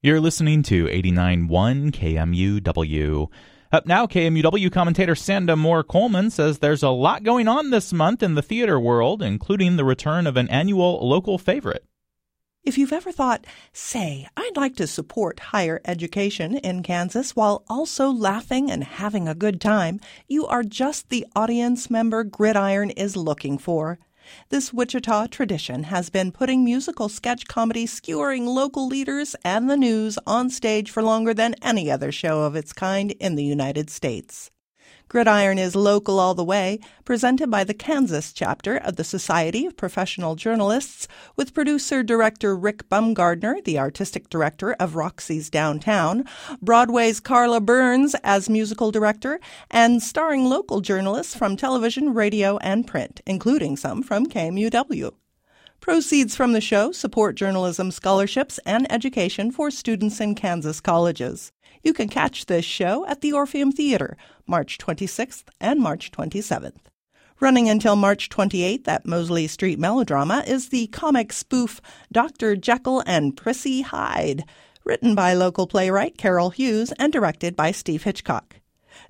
You're listening to 89.1 KMUW. Up now, KMUW commentator Sanda Moore Coleman says there's a lot going on this month in the theater world, including the return of an annual local favorite. If you've ever thought, say, I'd like to support higher education in Kansas while also laughing and having a good time, you are just the audience member Gridiron is looking for. This Wichita tradition has been putting musical sketch comedy skewering local leaders and the news on stage for longer than any other show of its kind in the United States. Gridiron is local all the way, presented by the Kansas chapter of the Society of Professional Journalists, with producer director Rick Bumgardner, the artistic director of Roxy's Downtown, Broadway's Carla Burns as musical director, and starring local journalists from television, radio, and print, including some from KMUW. Proceeds from the show support journalism scholarships and education for students in Kansas colleges. You can catch this show at the Orpheum Theater, March 26th and March 27th. Running until March 28th at Mosley Street Melodrama is the comic spoof Dr. Jekyll and Prissy Hyde, written by local playwright Carol Hughes and directed by Steve Hitchcock.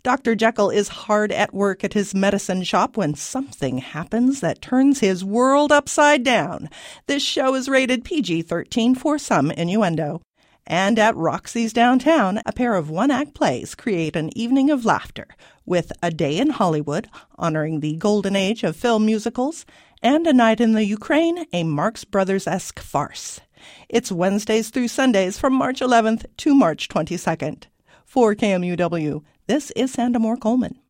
Dr. Jekyll is hard at work at his medicine shop when something happens that turns his world upside down. This show is rated PG 13 for some innuendo. And at Roxy's downtown, a pair of one act plays create an evening of laughter with A Day in Hollywood, honoring the golden age of film musicals, and A Night in the Ukraine, a Marx Brothers esque farce. It's Wednesdays through Sundays from March 11th to March 22nd. For KMUW, this is Sanda Moore Coleman.